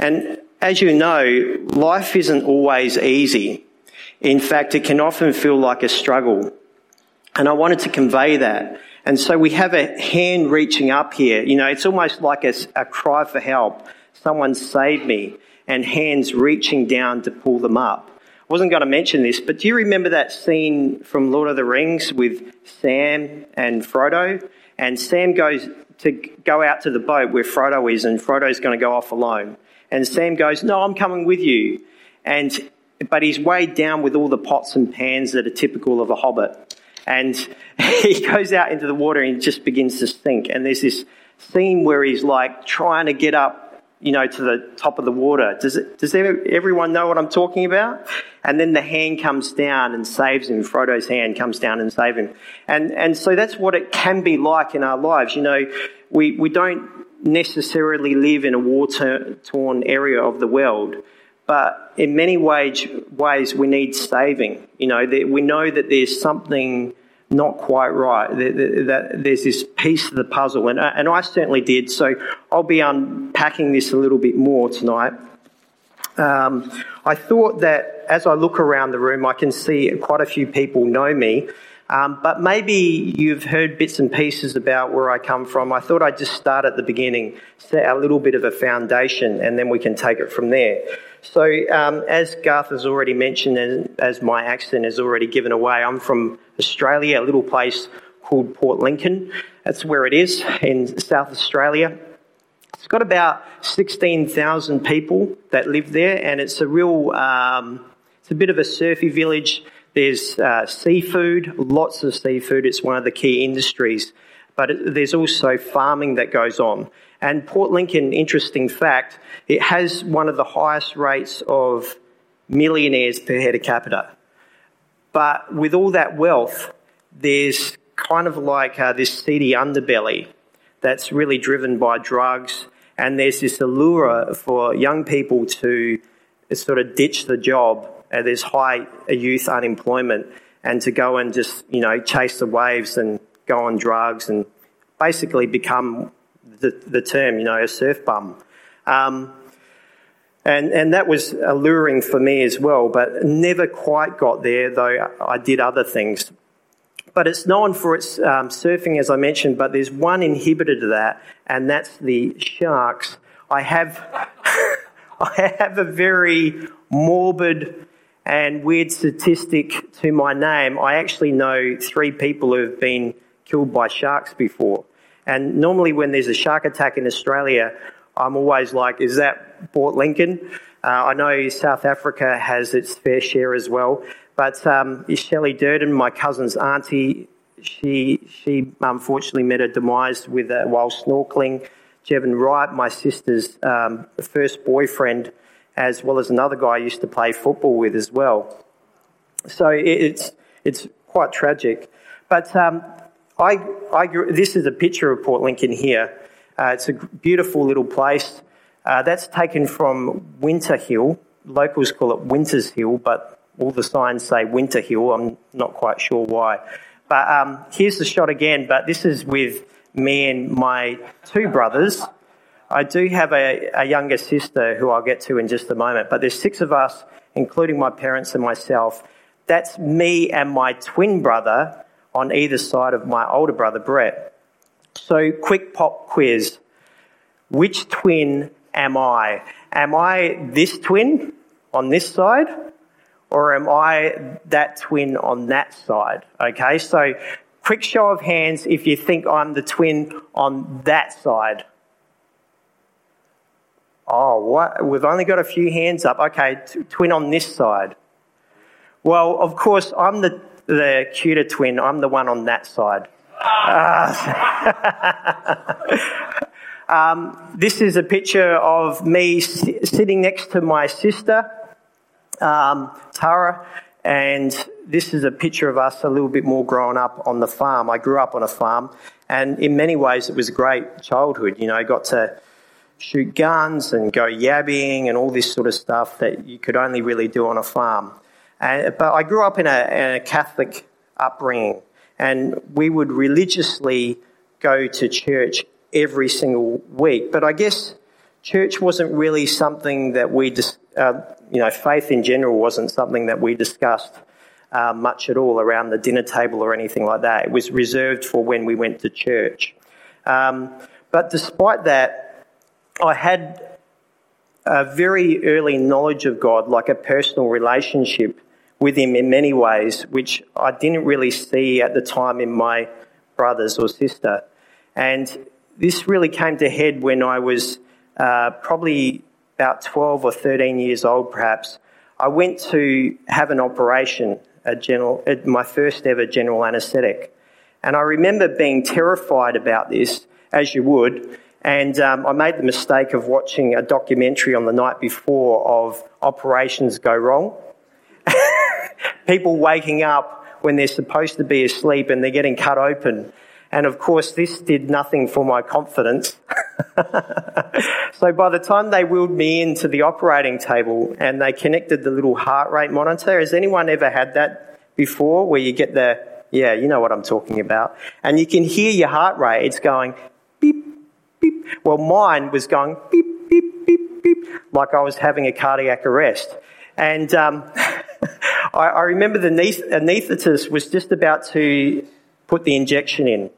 And as you know, life isn't always easy. In fact, it can often feel like a struggle. And I wanted to convey that. And so we have a hand reaching up here. You know, it's almost like a, a cry for help. Someone save me. And hands reaching down to pull them up. I wasn't going to mention this, but do you remember that scene from Lord of the Rings with Sam and Frodo? And Sam goes to go out to the boat where Frodo is, and Frodo's going to go off alone. And Sam goes, No, I'm coming with you. And but he's weighed down with all the pots and pans that are typical of a hobbit. And he goes out into the water and just begins to sink. And there's this scene where he's like trying to get up, you know, to the top of the water. Does it, does everyone know what I'm talking about? And then the hand comes down and saves him. Frodo's hand comes down and saves him. And, and so that's what it can be like in our lives. You know, we, we don't necessarily live in a war torn area of the world, but in many ways, ways we need saving. You know, we know that there's something not quite right, that, there's this piece of the puzzle, and, and I certainly did. So I'll be unpacking this a little bit more tonight. Um, I thought that as I look around the room, I can see quite a few people know me. Um, but maybe you've heard bits and pieces about where I come from. I thought I'd just start at the beginning, set a little bit of a foundation, and then we can take it from there. So, um, as Garth has already mentioned, and as my accent has already given away, I'm from Australia, a little place called Port Lincoln. That's where it is in South Australia. It's got about 16,000 people that live there, and it's a real, um, it's a bit of a surfy village. There's uh, seafood, lots of seafood. It's one of the key industries. But it, there's also farming that goes on. And Port Lincoln, interesting fact, it has one of the highest rates of millionaires per head of capita. But with all that wealth, there's kind of like uh, this seedy underbelly that's really driven by drugs. And there's this allure for young people to sort of ditch the job uh, there's high youth unemployment, and to go and just, you know, chase the waves and go on drugs and basically become the, the term, you know, a surf bum. Um, and, and that was alluring for me as well, but never quite got there, though I did other things. But it's known for its um, surfing, as I mentioned, but there's one inhibitor to that, and that's the sharks. I have, I have a very morbid and weird statistic to my name, I actually know three people who have been killed by sharks before. And normally, when there's a shark attack in Australia, I'm always like, is that Port Lincoln? Uh, I know South Africa has its fair share as well. But um, Shelley Durden, my cousin's auntie, she, she unfortunately met her demise with uh, while snorkeling. Jevon Wright, my sister's um, first boyfriend, as well as another guy I used to play football with as well. So it's, it's quite tragic. But um, I, I this is a picture of Port Lincoln here. Uh, it's a beautiful little place. Uh, that's taken from Winter Hill. Locals call it Winter's Hill, but all the signs say Winter Hill. I'm not quite sure why. But um, here's the shot again, but this is with me and my two brothers. I do have a, a younger sister who I'll get to in just a moment, but there's six of us, including my parents and myself. That's me and my twin brother on either side of my older brother, Brett. So, quick pop quiz. Which twin am I? Am I this twin on this side? Or am I that twin on that side? Okay, so quick show of hands if you think I'm the twin on that side. Oh, what? We've only got a few hands up. Okay, t- twin on this side. Well, of course, I'm the, the cuter twin. I'm the one on that side. Uh, um, this is a picture of me sitting next to my sister, um, Tara, and this is a picture of us a little bit more grown up on the farm. I grew up on a farm, and in many ways, it was a great childhood. You know, I got to shoot guns and go yabbying and all this sort of stuff that you could only really do on a farm. Uh, but I grew up in a, in a Catholic upbringing, and we would religiously go to church every single week. But I guess church wasn't really something that we, dis- uh, you know, faith in general wasn't something that we discussed uh, much at all around the dinner table or anything like that. It was reserved for when we went to church. Um, but despite that, I had a very early knowledge of God, like a personal relationship with Him in many ways, which I didn't really see at the time in my brothers or sister. And this really came to head when I was uh, probably about 12 or 13 years old, perhaps. I went to have an operation, a general, my first ever general anaesthetic. And I remember being terrified about this, as you would. And um, I made the mistake of watching a documentary on the night before of operations go wrong. People waking up when they're supposed to be asleep and they're getting cut open. And of course, this did nothing for my confidence. so by the time they wheeled me into the operating table and they connected the little heart rate monitor, has anyone ever had that before where you get the, yeah, you know what I'm talking about. And you can hear your heart rate. It's going Well, mine was going beep, beep, beep, beep, like I was having a cardiac arrest. And um, I, I remember the anaesthetist was just about to put the injection in.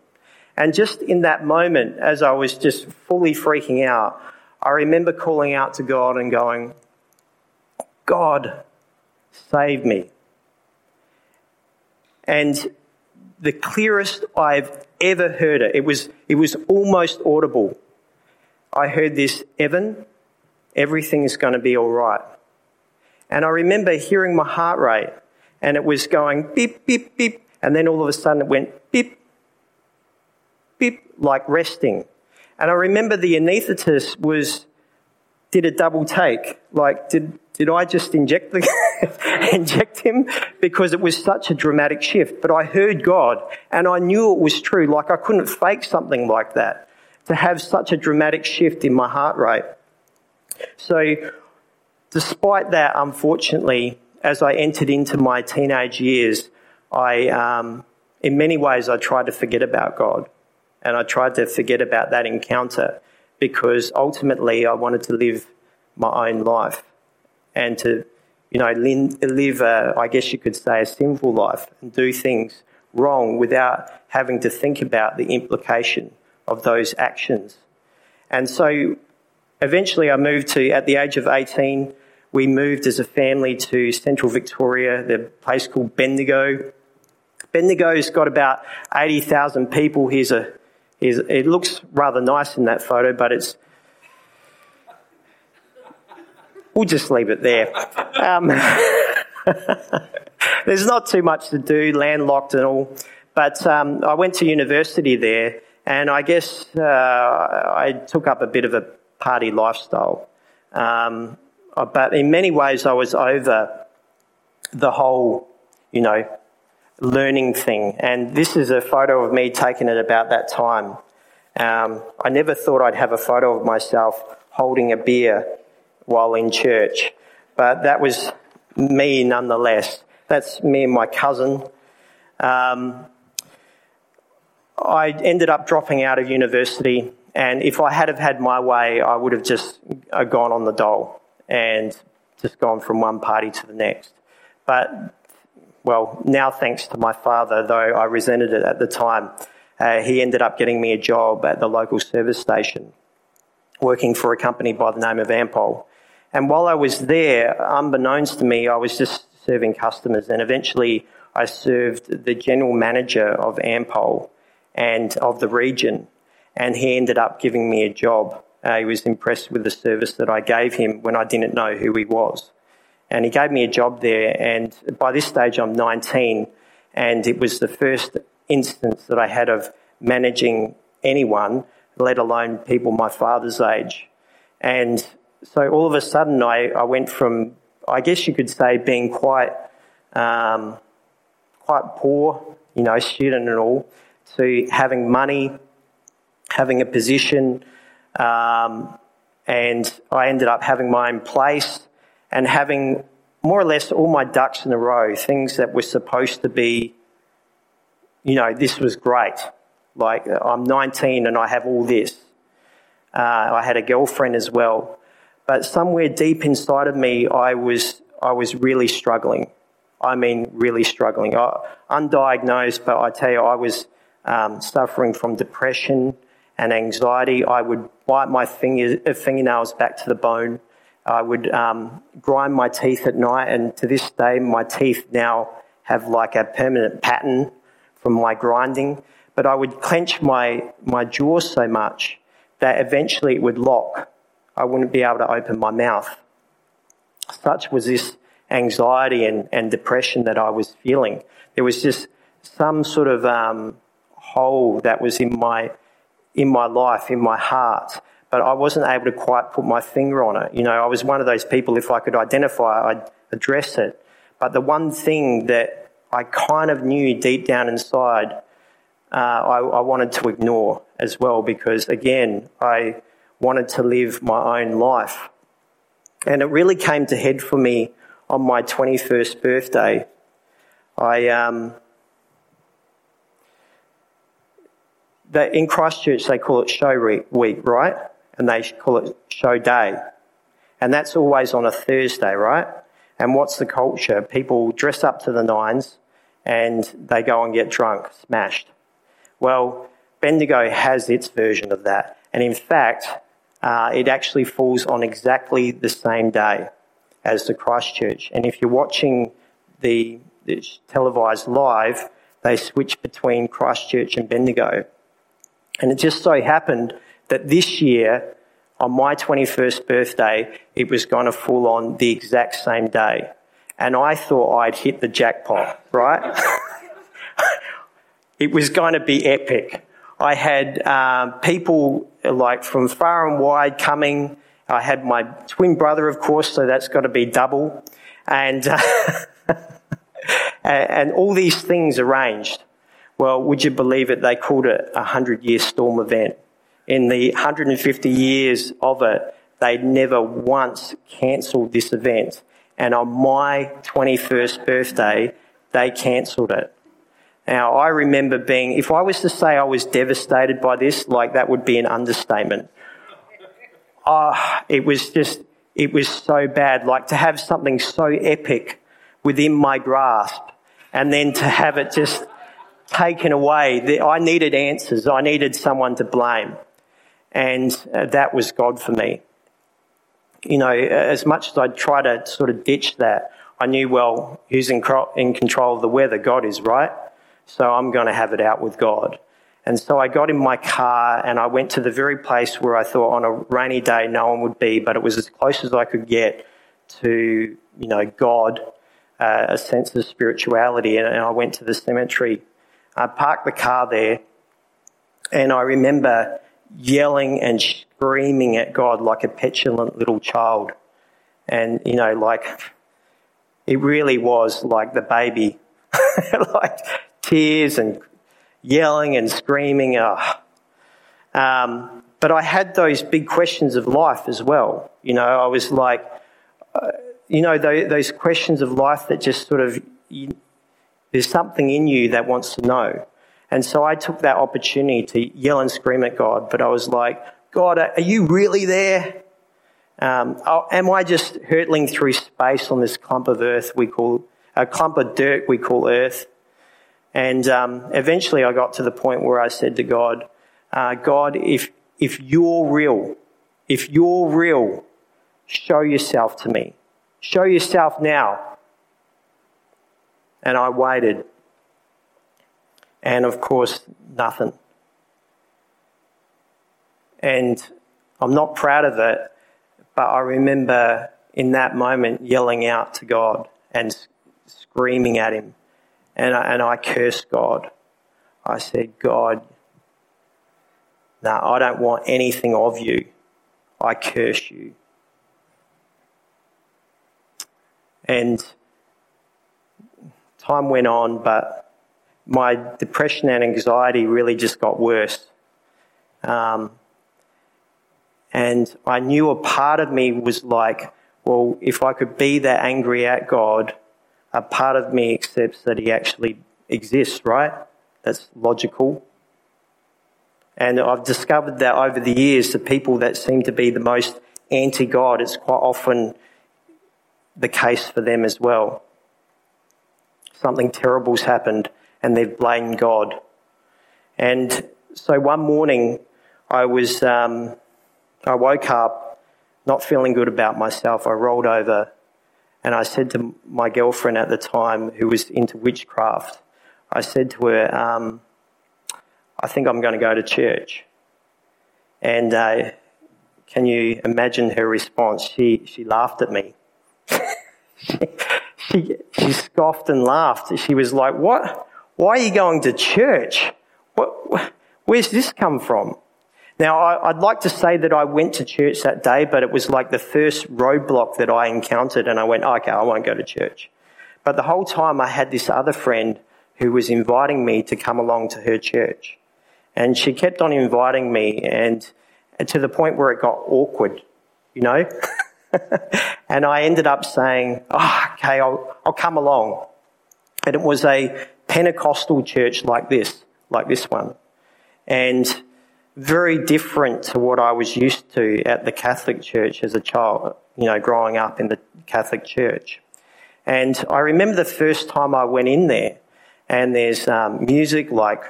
And just in that moment, as I was just fully freaking out, I remember calling out to God and going, God, save me. And the clearest I've ever heard it, it was, it was almost audible. I heard this, Evan, everything is going to be all right. And I remember hearing my heart rate, and it was going beep, beep, beep, and then all of a sudden it went beep, beep, like resting. And I remember the anaesthetist was, did a double take. Like, did, did I just inject the, inject him? Because it was such a dramatic shift. But I heard God and I knew it was true. Like I couldn't fake something like that to have such a dramatic shift in my heart rate. So despite that, unfortunately, as I entered into my teenage years, I, um, in many ways, I tried to forget about God. And I tried to forget about that encounter because ultimately I wanted to live my own life and to, you know, live, a, I guess you could say, a sinful life and do things wrong without having to think about the implication of those actions. And so eventually I moved to, at the age of 18, we moved as a family to central Victoria, the place called Bendigo. Bendigo's got about 80,000 people. Here's a is it looks rather nice in that photo, but it's we'll just leave it there. Um, there's not too much to do, landlocked and all. But um, I went to university there, and I guess uh, I took up a bit of a party lifestyle. Um, but in many ways, I was over the whole, you know, learning thing. And this is a photo of me taken at about that time. Um, I never thought I'd have a photo of myself holding a beer while in church, but that was me nonetheless. That's me and my cousin. Um, I ended up dropping out of university, and if I had have had my way, I would have just uh, gone on the dole and just gone from one party to the next. But well, now thanks to my father, though I resented it at the time, uh, he ended up getting me a job at the local service station, working for a company by the name of Ampol. And while I was there, unbeknownst to me, I was just serving customers, and eventually I served the general manager of Ampol and of the region, and he ended up giving me a job. Uh, he was impressed with the service that I gave him when I didn't know who he was. And he gave me a job there. And by this stage, I'm 19. And it was the first instance that I had of managing anyone, let alone people my father's age. And so all of a sudden, I, I went from, I guess you could say, being quite, um, quite poor, you know, student and all, to having money, having a position, um, and I ended up having my own place and having more or less all my ducks in a row, things that were supposed to be, you know, this was great. Like, I'm 19 and I have all this. Uh, I had a girlfriend as well. But somewhere deep inside of me, I was, I was really struggling. I mean, really struggling. I, undiagnosed, but I tell you, I was um, suffering from depression and anxiety. I would bite my finger, uh, fingernails back to the bone. I would um, grind my teeth at night, and to this day, my teeth now have like a permanent pattern from my grinding. But I would clench my, my jaw so much that eventually it would lock. I wouldn't be able to open my mouth. Such was this anxiety and, and depression that I was feeling. There was just some sort of um, hole that was in my in my life, in my heart, but I wasn't able to quite put my finger on it. You know, I was one of those people. If I could identify, I'd address it. But the one thing that I kind of knew deep down inside, uh, I, I wanted to ignore as well, because again, I wanted to live my own life. And it really came to head for me on my 21st birthday. I, um, that in Christchurch they call it show week, right? And they call it show day. And that's always on a Thursday, right? And what's the culture? People dress up to the nines and they go and get drunk, smashed. Well, Bendigo has its version of that. And in fact, uh, it actually falls on exactly the same day as the Christchurch. And if you're watching the, the televised live, they switch between Christchurch and Bendigo. And it just so happened that this year, on my 21st birthday, it was going to fall on the exact same day. And I thought I'd hit the jackpot, right? it was going to be epic. I had um, people like from far and wide coming. I had my twin brother, of course, so that's got to be double. And, uh, and all these things arranged. Well, would you believe it? They called it a 100 year storm event. In the 150 years of it, they'd never once cancelled this event. And on my 21st birthday, they cancelled it. Now, I remember being, if I was to say I was devastated by this, like that would be an understatement. Uh, it was just, it was so bad. Like to have something so epic within my grasp and then to have it just taken away. I needed answers. I needed someone to blame. And uh, that was God for me. You know, as much as I try to sort of ditch that, I knew, well, who's in, in control of the weather? God is, right? So I'm going to have it out with God. And so I got in my car and I went to the very place where I thought on a rainy day no one would be, but it was as close as I could get to, you know, God, uh, a sense of spirituality. And I went to the cemetery I parked the car there and I remember yelling and screaming at God like a petulant little child. And, you know, like, it really was like the baby, like tears and yelling and screaming. Oh. Um, but I had those big questions of life as well. You know, I was like, uh, you know, those, those, questions of life that just sort of, you, there's something in you that wants to know. And so I took that opportunity to yell and scream at God, but I was like, God, are you really there? Um, oh, am I just hurtling through space on this clump of earth we call, a clump of dirt we call earth? And um, eventually I got to the point where I said to God, uh, God, if, if you're real, if you're real, show yourself to me. Show yourself now and I waited. And of course, nothing. And I'm not proud of it, but I remember in that moment yelling out to God and screaming at Him. And I, and I cursed God. I said, God, no, I don't want anything of you. I curse you. And time went on, but my depression and anxiety really just got worse. Um, and I knew a part of me was like, well, if I could be that angry at God, a part of me accepts that He actually exists, right? That's logical. And I've discovered that over the years, the people that seem to be the most anti God, it's quite often the case for them as well. Something terrible's happened and they've blamed God. And so one morning, I was, um, I woke up not feeling good about myself. I rolled over and I said to my girlfriend at the time, who was into witchcraft, I said to her, um, I think I'm going to go to church. And uh, can you imagine her response? She, she laughed at me. she, she, she scoffed and laughed. She was like, What? Why are you going to church? What, where's this come from? Now, I, would like to say that I went to church that day, but it was like the first roadblock that I encountered, and I went, okay, I won't go to church. But the whole time I had this other friend who was inviting me to come along to her church. And she kept on inviting me, and to the point where it got awkward, you know? and I ended up saying, oh, okay, I'll, I'll come along. And it was a Pentecostal church like this, like this one. And very different to what I was used to at the Catholic Church as a child, you know, growing up in the Catholic Church. And I remember the first time I went in there, and there's um, music like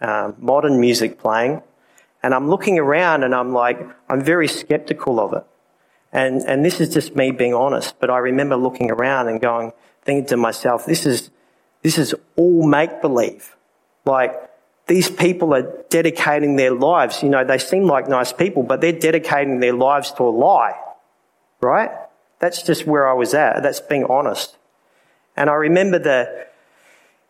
um, modern music playing, and I'm looking around and I'm like, I'm very skeptical of it. And, and this is just me being honest, but I remember looking around and going, thinking to myself, this is, this is all make believe. Like, these people are dedicating their lives. You know, they seem like nice people, but they're dedicating their lives to a lie. Right? That's just where I was at. That's being honest. And I remember the,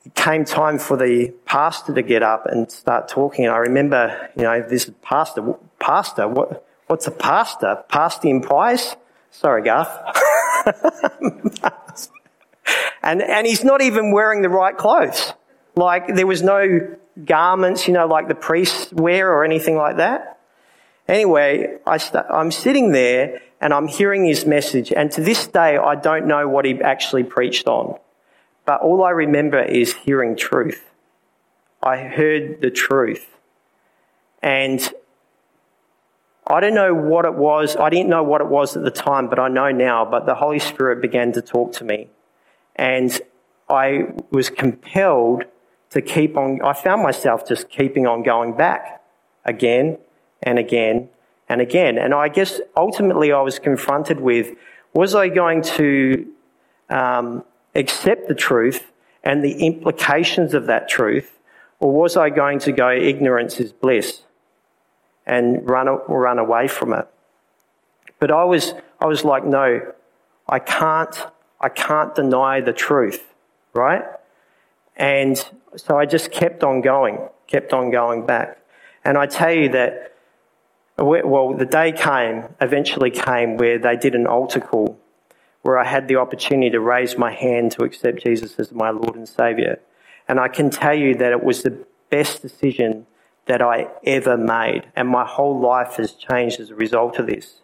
it came time for the pastor to get up and start talking. And I remember, you know, this pastor, pastor, what, what's a pastor? Pastor implies? Sorry, Garth. and, and he's not even wearing the right clothes. Like there was no garments, you know, like the priests wear or anything like that. Anyway, I st- I'm sitting there and I'm hearing his message, and to this day, I don't know what he actually preached on. But all I remember is hearing truth. I heard the truth. And I don't know what it was. I didn't know what it was at the time, but I know now. But the Holy Spirit began to talk to me. And I was compelled to keep on, I found myself just keeping on going back again and again and again. And I guess ultimately I was confronted with was I going to um, accept the truth and the implications of that truth, or was I going to go ignorance is bliss and run, run away from it? But I was, I was like, no, I can't, I can't deny the truth, right? And so I just kept on going, kept on going back. And I tell you that, well, the day came, eventually came, where they did an altar call, where I had the opportunity to raise my hand to accept Jesus as my Lord and Saviour. And I can tell you that it was the best decision that I ever made. And my whole life has changed as a result of this.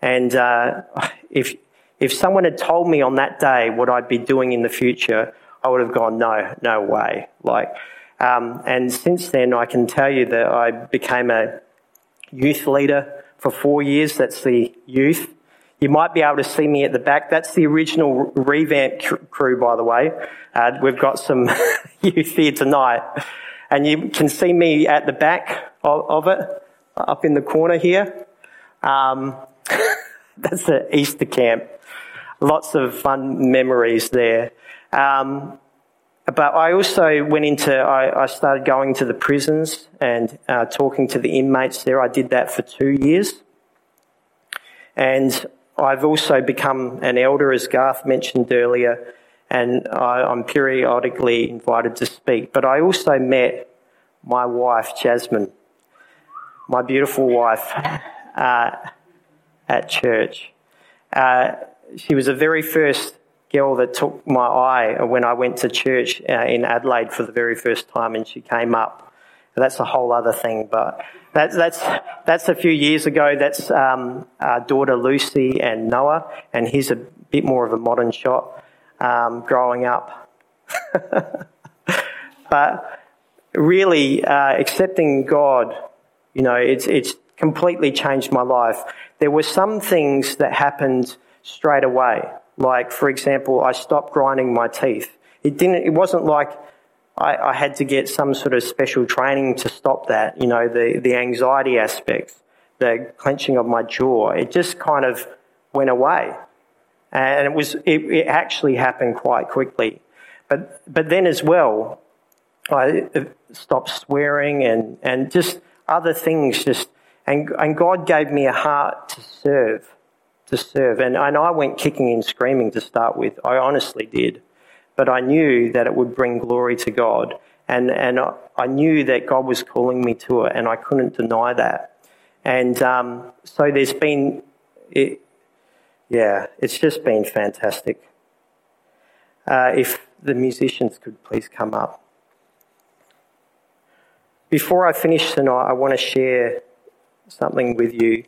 And uh, if, if someone had told me on that day what I'd be doing in the future, I would have gone, no, no way. Like, um, and since then, I can tell you that I became a youth leader for four years. That's the youth. You might be able to see me at the back. That's the original revamp crew, by the way. Uh, we've got some youth here tonight. And you can see me at the back of, of it, up in the corner here. Um, that's the Easter camp. Lots of fun memories there. Um, but I also went into, I, I, started going to the prisons and uh, talking to the inmates there. I did that for two years. And I've also become an elder, as Garth mentioned earlier, and I, I'm periodically invited to speak. But I also met my wife, Jasmine, my beautiful wife, uh, at church. Uh, she was the very first girl that took my eye when I went to church uh, in Adelaide for the very first time, and she came up. That's a whole other thing, but that's that's that's a few years ago. That's um, our daughter Lucy and Noah, and he's a bit more of a modern shot um, growing up. but really uh, accepting God, you know, it's, it's completely changed my life. There were some things that happened straight away. Like, for example, I stopped grinding my teeth. It didn't, it wasn't like I, I had to get some sort of special training to stop that, you know, the, the anxiety aspects, the clenching of my jaw. It just kind of went away. And it was, it, it actually happened quite quickly. But, but then as well, I stopped swearing and, and just other things just, and, and God gave me a heart to serve, to serve. And, and I went kicking and screaming to start with. I honestly did. But I knew that it would bring glory to God. And, and I, I knew that God was calling me to it, and I couldn't deny that. And um, so there's been, it, yeah, it's just been fantastic. Uh, if the musicians could please come up. Before I finish tonight, I want to share something with you.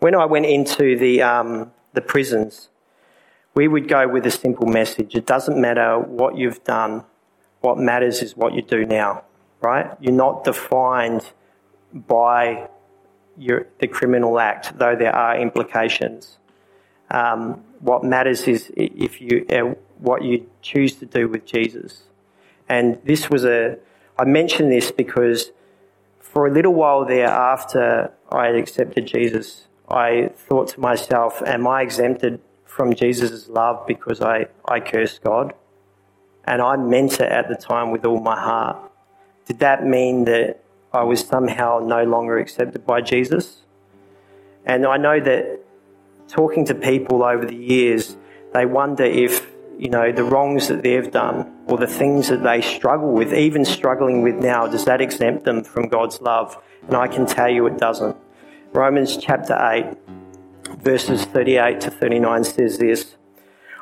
When I went into the, um, the prisons, we would go with a simple message. It doesn't matter what you've done, what matters is what you do now, right? You're not defined by your, the criminal act, though there are implications. Um, what matters is if you uh, what you choose to do with Jesus. And this was a I mention this because for a little while there after I had accepted Jesus, I thought to myself, am I exempted from Jesus' love because I, I cursed God? And I meant it at the time with all my heart. Did that mean that I was somehow no longer accepted by Jesus. And I know that talking to people over the years, they wonder if, you know, the wrongs that they've done or the things that they struggle with, even struggling with now, does that exempt them from God's love? And I can tell you it doesn't. Romans chapter 8, verses 38 to 39 says this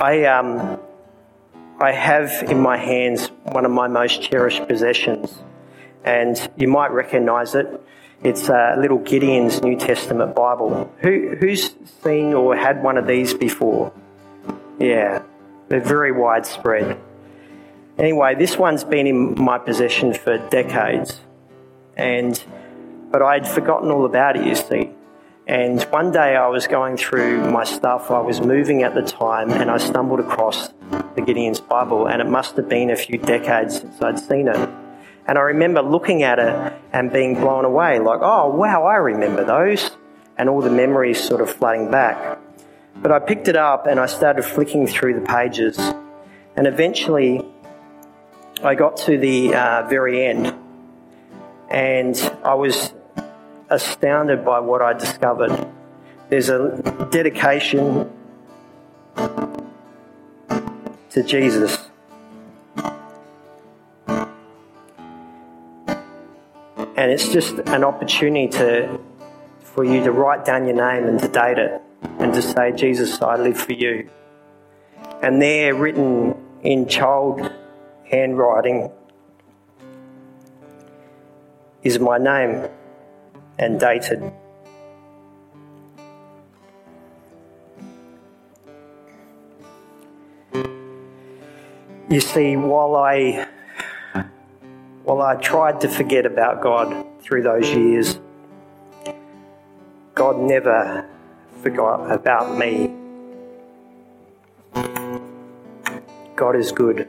I um, I have in my hands one of my most cherished possessions, and you might recognise it. It's a little Gideon's New Testament Bible. Who, who's seen or had one of these before? Yeah, they're very widespread. Anyway, this one's been in my possession for decades, and but I'd forgotten all about it. You see, and one day I was going through my stuff, I was moving at the time, and I stumbled across the Gideon's Bible, and it must have been a few decades since I'd seen it. And I remember looking at it and being blown away, like, oh, wow, I remember those, and all the memories sort of flooding back. But I picked it up and I started flicking through the pages, and eventually I got to the uh, very end, and I was astounded by what I discovered. There's a dedication to Jesus. And it's just an opportunity to, for you to write down your name and to date it and to say, Jesus, I live for you. And there, written in child handwriting, is my name and dated. You see, while I while I tried to forget about God through those years, God never forgot about me. God is good.